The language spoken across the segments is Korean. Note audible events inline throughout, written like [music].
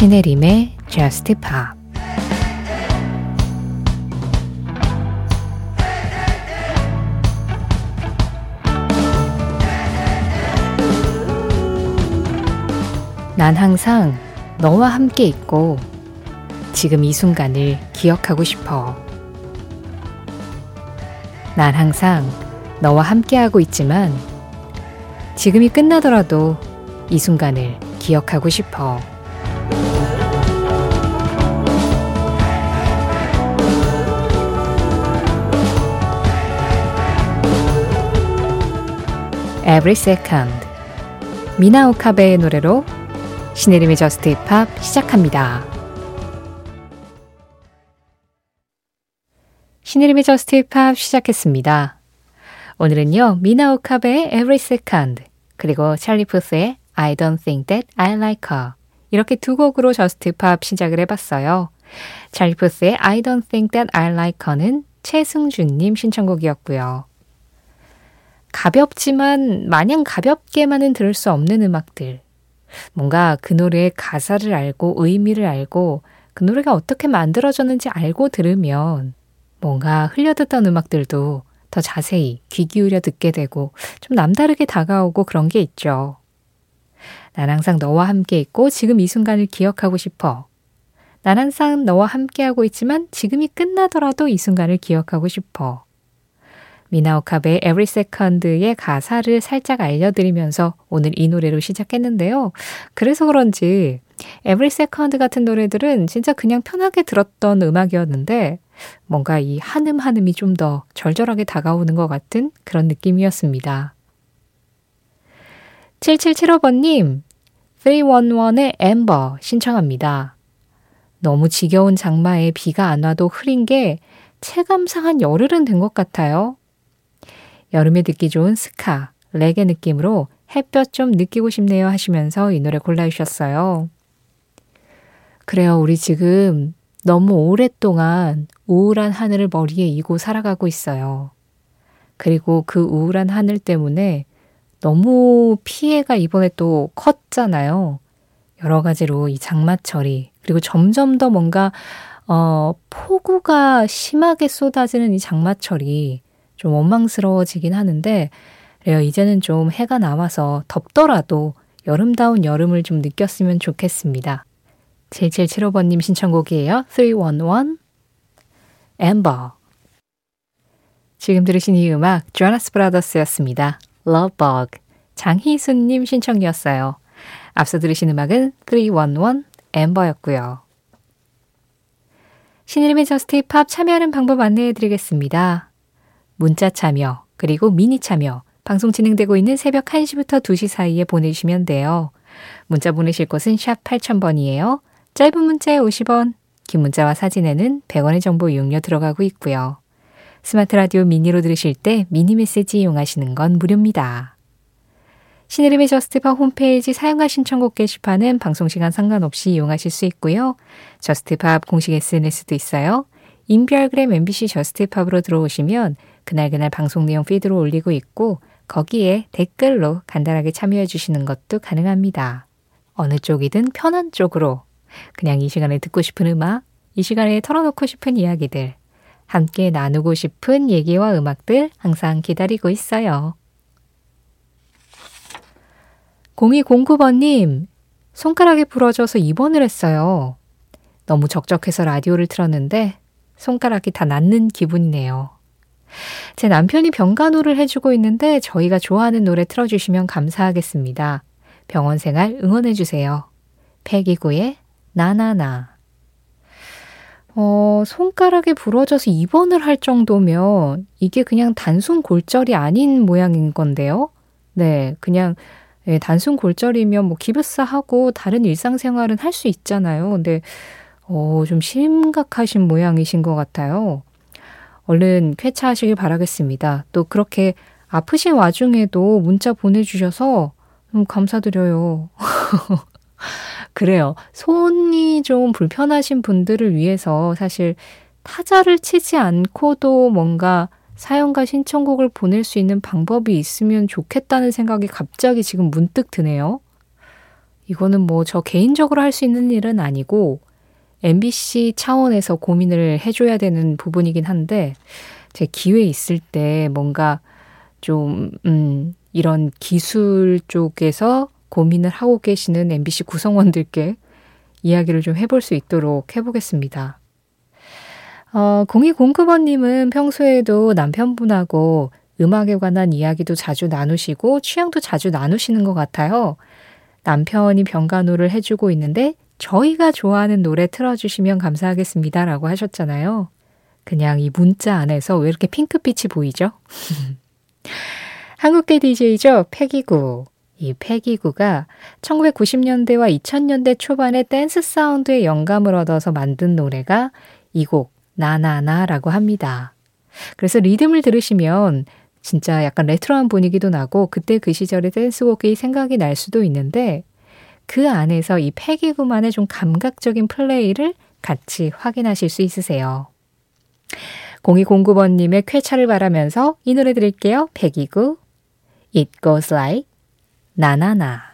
신혜림의 Just Pop 난 항상 너와 함께 있고 지금 이 순간을 기억하고 싶어. 난 항상 너와 함께하고 있지만 지금이 끝나더라도 이 순간을 기억하고 싶어. Every Second 미나 오카베의 노래로 신혜림의 Just Pop 시작합니다. 신혜림의 Just Pop 시작했습니다. 오늘은요, 미나 오카베의 Every Second, 그리고 찰리 푸스의 I Don't Think That I Like Her. 이렇게 두 곡으로 Just Pop 시작을 해봤어요. 찰리 푸스의 I Don't Think That I Like Her는 최승준님 신청곡이었고요. 가볍지만 마냥 가볍게만은 들을 수 없는 음악들. 뭔가 그 노래의 가사를 알고 의미를 알고 그 노래가 어떻게 만들어졌는지 알고 들으면 뭔가 흘려듣던 음악들도 더 자세히 귀 기울여 듣게 되고 좀 남다르게 다가오고 그런 게 있죠. 난 항상 너와 함께 있고 지금 이 순간을 기억하고 싶어. 난 항상 너와 함께하고 있지만 지금이 끝나더라도 이 순간을 기억하고 싶어. 미나오카베의 Every Second의 가사를 살짝 알려드리면서 오늘 이 노래로 시작했는데요. 그래서 그런지 Every Second 같은 노래들은 진짜 그냥 편하게 들었던 음악이었는데 뭔가 이 한음 한음이 좀 더 절절하게 다가오는 것 같은 그런 느낌이었습니다. 7775번님, 311의 엠버 신청합니다. 너무 지겨운 장마에 비가 안 와도 흐린 게 체감상한 열흘은 된 것 같아요. 여름에 듣기 좋은 스카, 레게 느낌으로 햇볕 좀 느끼고 싶네요 하시면서 이 노래 골라주셨어요. 그래요. 우리 지금 너무 오랫동안 우울한 하늘을 머리에 이고 살아가고 있어요. 그리고 그 우울한 하늘 때문에 너무 피해가 이번에 또 컸잖아요. 여러 가지로 이 장마철이 그리고 점점 더 뭔가 어 폭우가 심하게 쏟아지는 이 장마철이 좀 원망스러워지긴 하는데 그래요. 이제는 좀 해가 나와서 덥더라도 여름다운 여름을 좀 느꼈으면 좋겠습니다. 7775번님 신청곡이에요. 311 Amber 지금 들으신 이 음악 조나스 브라더스였습니다. Love Bug 장희순님 신청이었어요. 앞서 들으신 음악은 311 Amber였고요. 신의림의 저스트 팝 참여하는 방법 안내해 드리겠습니다. 문자 참여 그리고 미니 참여 방송 진행되고 있는 새벽 1시부터 2시 사이에 보내주시면 돼요. 문자 보내실 곳은 샵 8000번이에요. 짧은 문자에 50원, 긴 문자와 사진에는 100원의 정보 이용료 들어가고 있고요. 스마트 라디오 미니로 들으실 때 미니 메시지 이용하시는 건 무료입니다. 신혜림의 Just Pop 홈페이지 사연과 신청곡 게시판은 방송시간 상관없이 이용하실 수 있고요. Just Pop 공식 SNS도 있어요. 인별그램 MBC Just Pop으로 들어오시면 그날그날 방송 내용 피드로 올리고 있고 거기에 댓글로 간단하게 참여해 주시는 것도 가능합니다. 어느 쪽이든 편한 쪽으로 그냥 이 시간에 듣고 싶은 음악, 이 시간에 털어놓고 싶은 이야기들, 함께 나누고 싶은 얘기와 음악들 항상 기다리고 있어요. 0209번님, 손가락이 부러져서 입원을 했어요. 너무 적적해서 라디오를 틀었는데 손가락이 다 낫는 기분이네요. 제 남편이 병간호를 해주고 있는데 저희가 좋아하는 노래 틀어주시면 감사하겠습니다. 병원 생활 응원해주세요. 패기구의 나나나. 어, 손가락이 부러져서 입원을 할 정도면 이게 그냥 단순 골절이 아닌 모양인 건데요. 네, 그냥 예, 단순 골절이면 뭐 기부스하고 다른 일상생활은 할 수 있잖아요. 근데 어, 좀 심각하신 모양이신 것 같아요. 얼른 쾌차하시길 바라겠습니다. 또 그렇게 아프신 와중에도 문자 보내주셔서 음, 감사드려요. [laughs] 그래요. 손이 좀 불편하신 분들을 위해서 사실 타자를 치지 않고도 뭔가 사연과 신청곡을 보낼 수 있는 방법이 있으면 좋겠다는 생각이 갑자기 지금 문득 드네요. 이거는 뭐 저 개인적으로 할 수 있는 일은 아니고 MBC 차원에서 고민을 해줘야 되는 부분이긴 한데 제 기회 있을 때 뭔가 좀, 음, 이런 기술 쪽에서 고민을 하고 계시는 MBC 구성원들께 이야기를 좀 해볼 수 있도록 해보겠습니다. 어, 0209번님은 평소에도 남편분하고 음악에 관한 이야기도 자주 나누시고 취향도 자주 나누시는 것 같아요. 남편이 병간호를 해주고 있는데 저희가 좋아하는 노래 틀어주시면 감사하겠습니다. 라고 하셨잖아요. 그냥 이 문자 안에서 왜 이렇게 핑크빛이 보이죠? [laughs] 한국계 DJ죠. 패기구. 이 패기구가 1990년대와 2000년대 초반의 댄스 사운드의 영감을 얻어서 만든 노래가 이 곡 나나나라고 합니다. 그래서 리듬을 들으시면 진짜 약간 레트로한 분위기도 나고 그때 그 시절의 댄스곡이 생각이 날 수도 있는데 그 안에서 이 패기구만의 좀 감각적인 플레이를 같이 확인하실 수 있으세요. 0209번님의 쾌차를 바라면서 이 노래 드릴게요. 패기구 It Goes Like 나나나.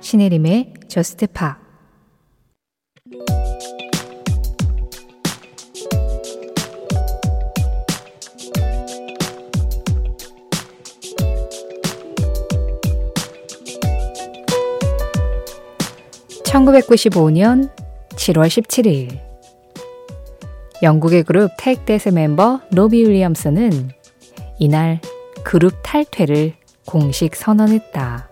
신혜림의 저스트 파 1995년 7월 17일 영국의 그룹 택댓의 멤버 로비 윌리엄스는 이날 그룹 탈퇴를 공식 선언했다.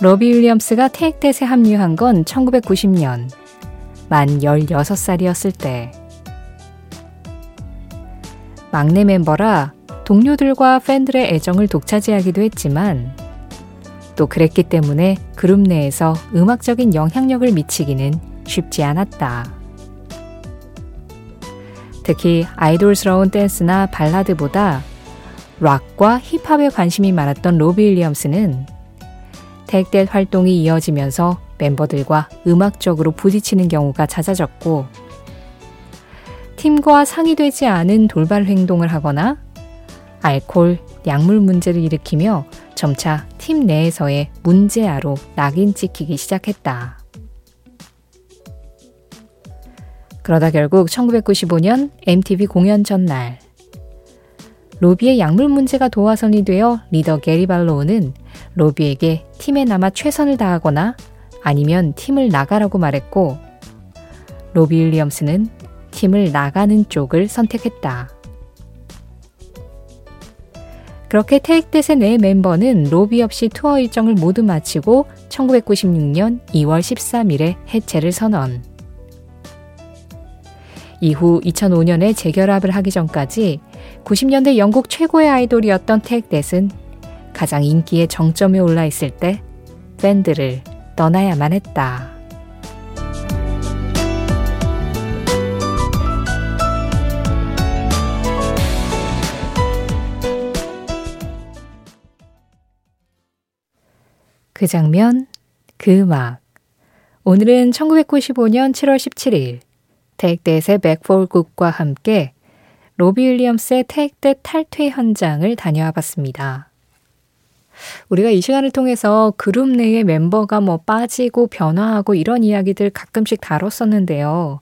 로비 윌리엄스가 테이크댓에 합류한 건 1990년 만 16살이었을 때 막내 멤버라 동료들과 팬들의 애정을 독차지하기도 했지만 또 그랬기 때문에 그룹 내에서 음악적인 영향력을 미치기는 쉽지 않았다. 특히 아이돌스러운 댄스나 발라드보다 락과 힙합에 관심이 많았던 로비 윌리엄스는 택댓 활동이 이어지면서 멤버들과 음악적으로 부딪히는 경우가 잦아졌고 팀과 상의되지 않은 돌발 행동을 하거나 알코올, 약물 문제를 일으키며 점차 팀 내에서의 문제아로 낙인 찍히기 시작했다. 그러다 결국 1995년 MTV 공연 전날 로비의 약물 문제가 도화선이 되어 리더 게리 발로우는 로비에게 팀에 남아 최선을 다하거나 아니면 팀을 나가라고 말했고 로비 윌리엄스는 팀을 나가는 쪽을 선택했다. 그렇게 테이크댓의 네 멤버는 로비 없이 투어 일정을 모두 마치고 1996년 2월 13일에 해체를 선언. 이후 2005년에 재결합을 하기 전까지 90년대 영국 최고의 아이돌이었던 테이크댓은 가장 인기의 정점에 올라 있을 때 밴드를 떠나야만 했다. 그 장면, 그 음악. 오늘은 1995년 7월 17일 테이크댓의 백폴국과 함께 로비 윌리엄스의 테이크댓 탈퇴 현장을 다녀와 봤습니다. 우리가 이 시간을 통해서 그룹 내의 멤버가 뭐 빠지고 변화하고 이런 이야기들 가끔씩 다뤘었는데요.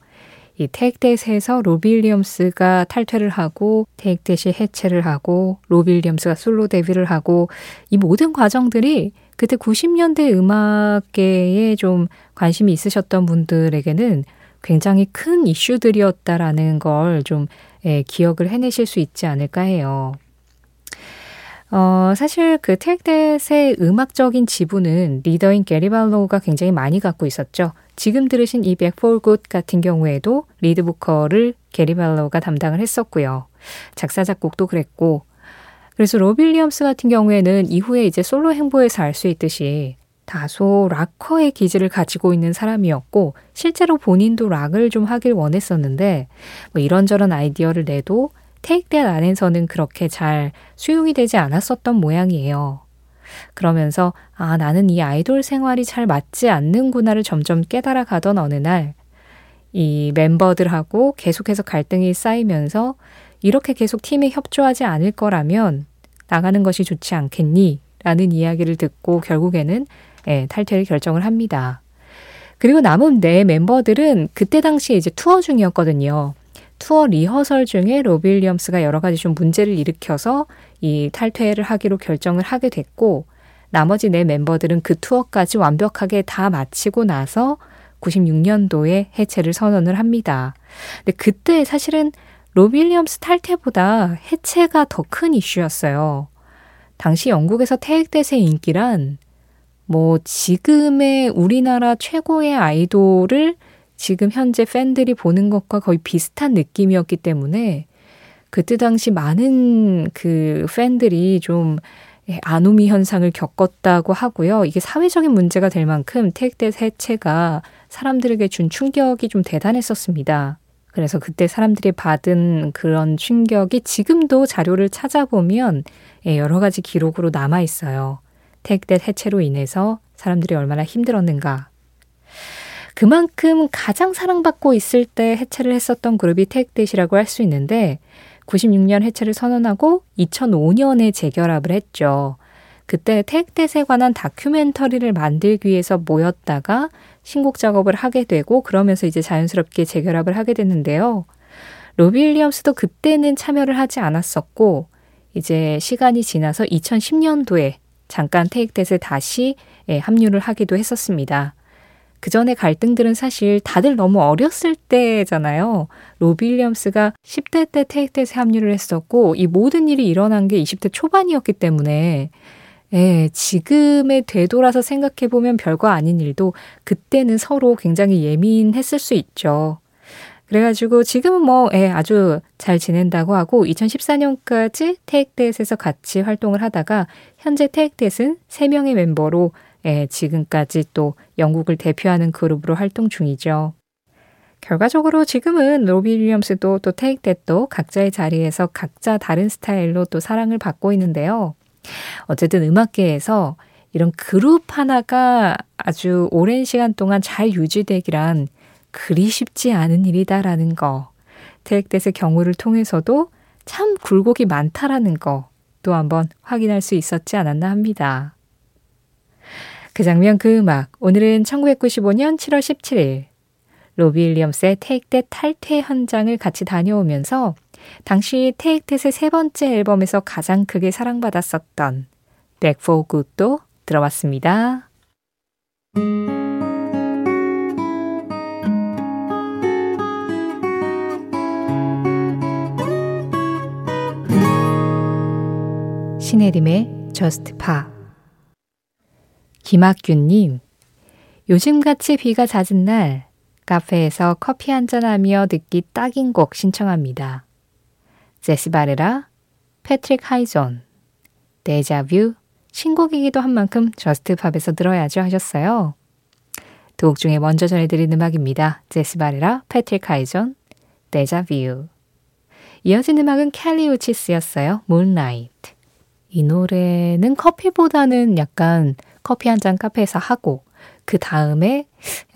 이 테이크댓에서 로비 윌리엄스가 탈퇴를 하고 테이크댓이 해체를 하고 로비 윌리엄스가 솔로 데뷔를 하고 이 모든 과정들이 그때 90년대 음악계에 좀 관심이 있으셨던 분들에게는 굉장히 큰 이슈들이었다라는 걸좀 예, 기억을 해내실 수 있지 않을까 해요. 어, 사실 그 Take That의 음악적인 지분은 리더인 게리 발로우가 굉장히 많이 갖고 있었죠. 지금 들으신 이 Back for Good 같은 경우에도 리드 보컬을 게리 발로우가 담당을 했었고요. 작사 작곡도 그랬고 그래서 로빌리엄스 같은 경우에는 이후에 이제 솔로 행보에서 알 수 있듯이 다소 락커의 기질을 가지고 있는 사람이었고 실제로 본인도 락을 좀 하길 원했었는데 뭐 이런저런 아이디어를 내도 테이크댓 안에서는 그렇게 잘 수용이 되지 않았었던 모양이에요. 그러면서 아, 나는 이 아이돌 생활이 잘 맞지 않는구나를 점점 깨달아 가던 어느 날, 이 멤버들하고 계속해서 갈등이 쌓이면서 이렇게 계속 팀에 협조하지 않을 거라면 나가는 것이 좋지 않겠니? 라는 이야기를 듣고 결국에는 예, 탈퇴를 결정을 합니다. 그리고 남은 네 멤버들은 그때 당시에 이제 투어 중이었거든요. 투어 리허설 중에 로비 윌리엄스가 여러 가지 좀 문제를 일으켜서 이 탈퇴를 하기로 결정을 하게 됐고 나머지 네 멤버들은 그 투어까지 완벽하게 다 마치고 나서 96년도에 해체를 선언을 합니다. 근데 그때 사실은 로비 윌리엄스 탈퇴보다 해체가 더 큰 이슈였어요. 당시 영국에서 태극대세 인기란 뭐 지금의 우리나라 최고의 아이돌을 지금 현재 팬들이 보는 것과 거의 비슷한 느낌이었기 때문에 그때 당시 많은 그 팬들이 좀 아노미 현상을 겪었다고 하고요. 이게 사회적인 문제가 될 만큼 택대 해체가 사람들에게 준 충격이 좀 대단했었습니다. 그래서 그때 사람들이 받은 그런 충격이 지금도 자료를 찾아보면 예, 여러 가지 기록으로 남아 있어요. 택대 해체로 인해서 사람들이 얼마나 힘들었는가. 그만큼 가장 사랑받고 있을 때 해체를 했었던 그룹이 택댓이라고 할 수 있는데 96년 해체를 선언하고 2005년에 재결합을 했죠. 그때 택댓에 관한 다큐멘터리를 만들기 위해서 모였다가 신곡 작업을 하게 되고 그러면서 이제 자연스럽게 재결합을 하게 됐는데요. 로비 윌리엄스도 그때는 참여를 하지 않았었고 이제 시간이 지나서 2010년도에 잠깐 테이크댓에 다시 예, 합류를 하기도 했었습니다. 그 전에 갈등들은 사실 다들 너무 어렸을 때잖아요. 로비 윌리엄스가 10대 때 테이크댓에 합류를 했었고 이 모든 일이 일어난 게 20대 초반이었기 때문에 예, 지금에 되돌아서 생각해 보면 별거 아닌 일도 그때는 서로 굉장히 예민했을 수 있죠. 그래가지고 지금은 뭐 예, 아주 잘 지낸다고 하고 2014년까지 테이크댓에서 같이 활동을 하다가 현재 테이크댓은 3명의 멤버로 예, 지금까지 또 영국을 대표하는 그룹으로 활동 중이죠. 결과적으로 지금은 로비 윌리엄스도 또 테이크 댓도 각자의 자리에서 각자 다른 스타일로 또 사랑을 받고 있는데요. 어쨌든 음악계에서 이런 그룹 하나가 아주 오랜 시간 동안 잘 유지되기란 그리 쉽지 않은 일이다라는 거. 테이크댓의 경우를 통해서도 참 굴곡이 많다라는 거 또 한번 확인할 수 있었지 않았나 합니다. 그 장면 그 음악. 오늘은 1995년 7월 17일 로비 윌리엄스의 테이크댓 탈퇴 현장을 같이 다녀오면서 당시 테이크댓의 세 번째 앨범에서 가장 크게 사랑받았었던 for Good도 들어봤습니다. 신혜림의 Just Pa 김학균님 요즘같이 비가 잦은 날 카페에서 커피 한잔하며 듣기 딱인 곡 신청합니다. 제시 바레라, 패트릭 하이존, 데자뷰, 신곡이기도 한 만큼 Just Pop에서 들어야죠 하셨어요. 두 곡 중에 먼저 전해드린 음악입니다. 제시 바레라, 패트릭 하이존, 데자뷰. 이어진 음악은 캘리 우치스였어요. Moonlight. 이 노래는 커피보다는 약간 커피 한 잔 카페에서 하고 그 다음에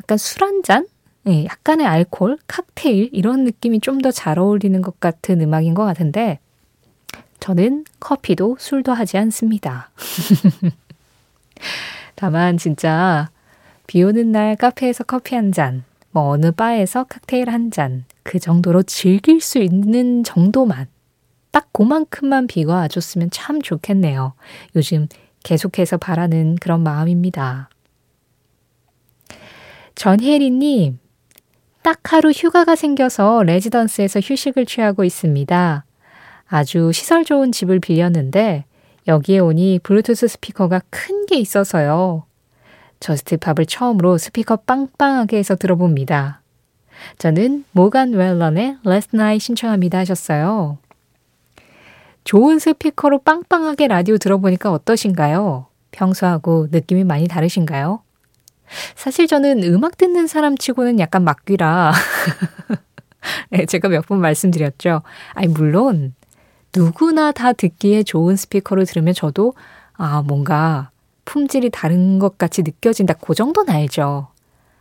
약간 술 한 잔? 네, 약간의 알콜, 칵테일 이런 느낌이 좀 더 잘 어울리는 것 같은 음악인 것 같은데 저는 커피도 술도 하지 않습니다. [laughs] 다만 진짜 비 오는 날 카페에서 커피 한 잔, 뭐 어느 바에서 칵테일 한 잔, 그 정도로 즐길 수 있는 정도만 딱 그만큼만 비가 와줬으면 참 좋겠네요. 요즘 계속해서 바라는 그런 마음입니다. 전혜리님, 딱 하루 휴가가 생겨서 레지던스에서 휴식을 취하고 있습니다. 아주 시설 좋은 집을 빌렸는데 여기에 오니 블루투스 스피커가 큰 게 있어서요. Just Pop을 처음으로 스피커 빵빵하게 해서 들어봅니다. 저는 모간 웰런의 Last Night 신청합니다 하셨어요. 좋은 스피커로 빵빵하게 라디오 들어보니까 어떠신가요? 평소하고 느낌이 많이 다르신가요? 사실 저는 음악 듣는 사람 치고는 약간 막귀라. [laughs] 네, 제가 몇 번 말씀드렸죠. 아니, 물론 누구나 다 듣기에 좋은 스피커로 들으면 저도 아, 뭔가 품질이 다른 것 같이 느껴진다. 그 정도는 알죠.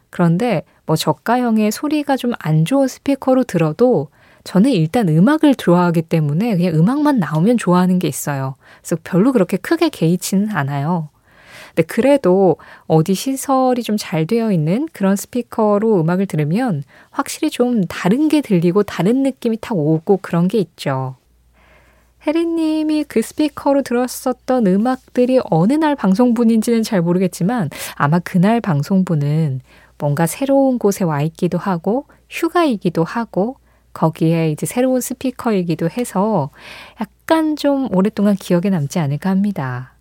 그런데 뭐 저가형의 소리가 좀 안 좋은 스피커로 들어도 저는 일단 음악을 좋아하기 때문에 그냥 음악만 나오면 좋아하는 게 있어요. 그래서 별로 그렇게 크게 개의치는 않아요. 근데 그래도 어디 시설이 좀 잘 되어 있는 그런 스피커로 음악을 들으면 확실히 좀 다른 게 들리고 다른 느낌이 탁 오고 그런 게 있죠. 혜리님이 그 스피커로 들었었던 음악들이 어느 날 방송분인지는 잘 모르겠지만 아마 그날 방송분은 뭔가 새로운 곳에 와 있기도 하고 휴가이기도 하고 거기에 이제 새로운 스피커이기도 해서 약간 좀 오랫동안 기억에 남지 않을까 합니다.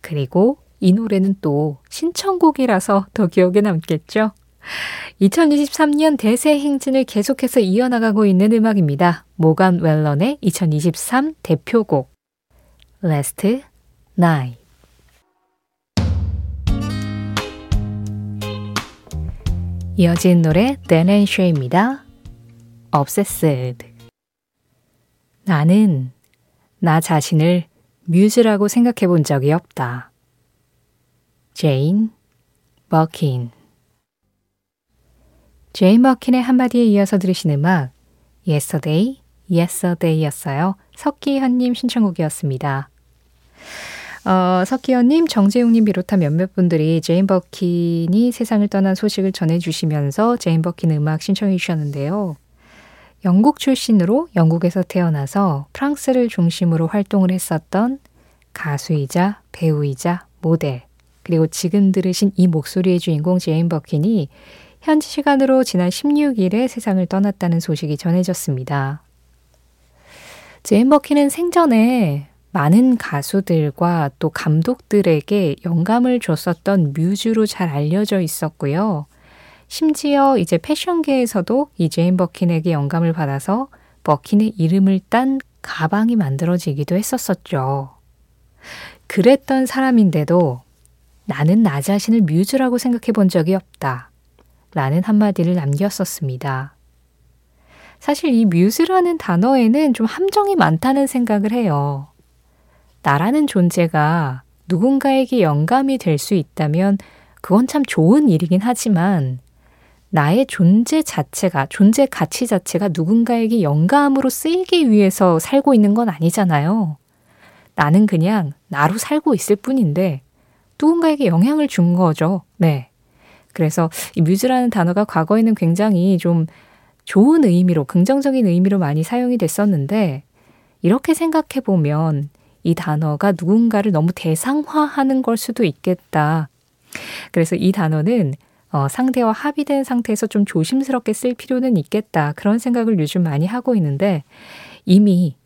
그리고 이 노래는 또 신청곡이라서 더 기억에 남겠죠? 2023년 대세 행진을 계속해서 이어나가고 있는 음악입니다. 모간 웰런의 2023 대표곡 Last Night 이어진 노래 댄 앤 셰이입니다. Obsessed 나는 나 자신을 뮤즈라고 생각해 본 적이 없다. 제인 버킨 제인 버킨의 한마디에 이어서 들으신 음악 Yesterday, Yes a Day였어요. 석기현님 신청곡이었습니다. 어, 석기현님, 정재용님 비롯한 몇몇 분들이 제인 버킨이 세상을 떠난 소식을 전해주시면서 제인 버킨 음악 신청해 주셨는데요. 영국 출신으로 영국에서 태어나서 프랑스를 중심으로 활동을 했었던 가수이자 배우이자 모델, 그리고 지금 들으신 이 목소리의 주인공 제인 버킨이 현지 시간으로 지난 16일에 세상을 떠났다는 소식이 전해졌습니다. 제인 버킨은 생전에 많은 가수들과 또 감독들에게 영감을 줬었던 뮤즈로 잘 알려져 있었고요. 심지어 이제 패션계에서도 이 제인 버킨에게 영감을 받아서 버킨의 이름을 딴 가방이 만들어지기도 했었었죠. 그랬던 사람인데도 나는 나 자신을 뮤즈라고 생각해 본 적이 없다. 라는 한마디를 남겼었습니다. 사실 이 뮤즈라는 단어에는 좀 함정이 많다는 생각을 해요. 나라는 존재가 누군가에게 영감이 될 수 있다면 그건 참 좋은 일이긴 하지만 나의 존재 자체가, 존재 가치 자체가 누군가에게 영감으로 쓰이기 위해서 살고 있는 건 아니잖아요. 나는 그냥 나로 살고 있을 뿐인데 누군가에게 영향을 준 거죠. 네. 그래서 이 뮤즈라는 단어가 과거에는 굉장히 좀 좋은 의미로, 긍정적인 의미로 많이 사용이 됐었는데, 이렇게 생각해 보면 이 단어가 누군가를 너무 대상화하는 걸 수도 있겠다. 그래서 이 단어는 어, 상대와 합의된 상태에서 좀 조심스럽게 쓸 필요는 있겠다. 그런 생각을 요즘 많이 하고 있는데, 이미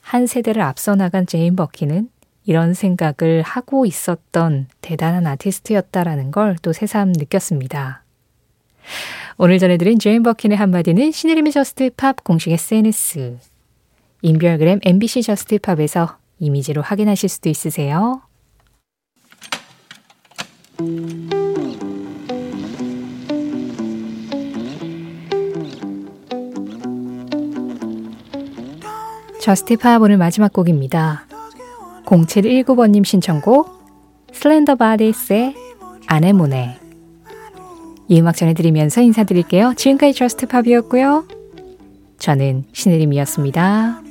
한 세대를 앞서 나간 제인 버킨은 이런 생각을 하고 있었던 대단한 아티스트였다라는 걸 또 새삼 느꼈습니다. 오늘 전해드린 제인 버킨의 한마디는 신혜림의 Just Pop 공식 SNS, 인별그램 MBC Just Pop에서 이미지로 확인하실 수도 있으세요. Just Pop 오늘 마지막 곡입니다. 0719번님 신청곡 슬렌더 바디스의 아네모네 이 음악 전해드리면서 인사드릴게요. 지금까지 Just Pop이었고요. 저는 신혜림이었습니다.